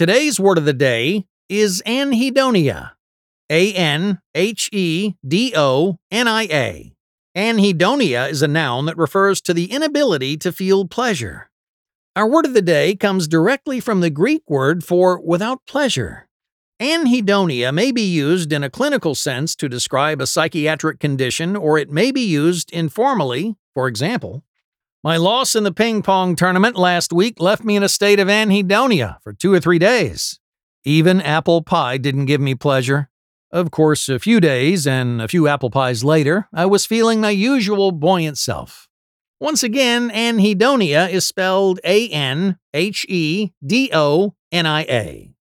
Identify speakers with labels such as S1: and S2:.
S1: Today's word of the day is anhedonia. A N H E D O N I A. Anhedonia is a noun that refers to the inability to feel pleasure. Our word of the day comes directly from the Greek word for without pleasure. Anhedonia may be used in a clinical sense to describe a psychiatric condition, or it may be used informally, for example, my loss in the ping pong tournament last week left me in a state of anhedonia for two or three days. Even apple pie didn't give me pleasure. Of course, a few days and a few apple pies later, I was feeling my usual buoyant self. Once again, anhedonia is spelled A N H E D O N I A.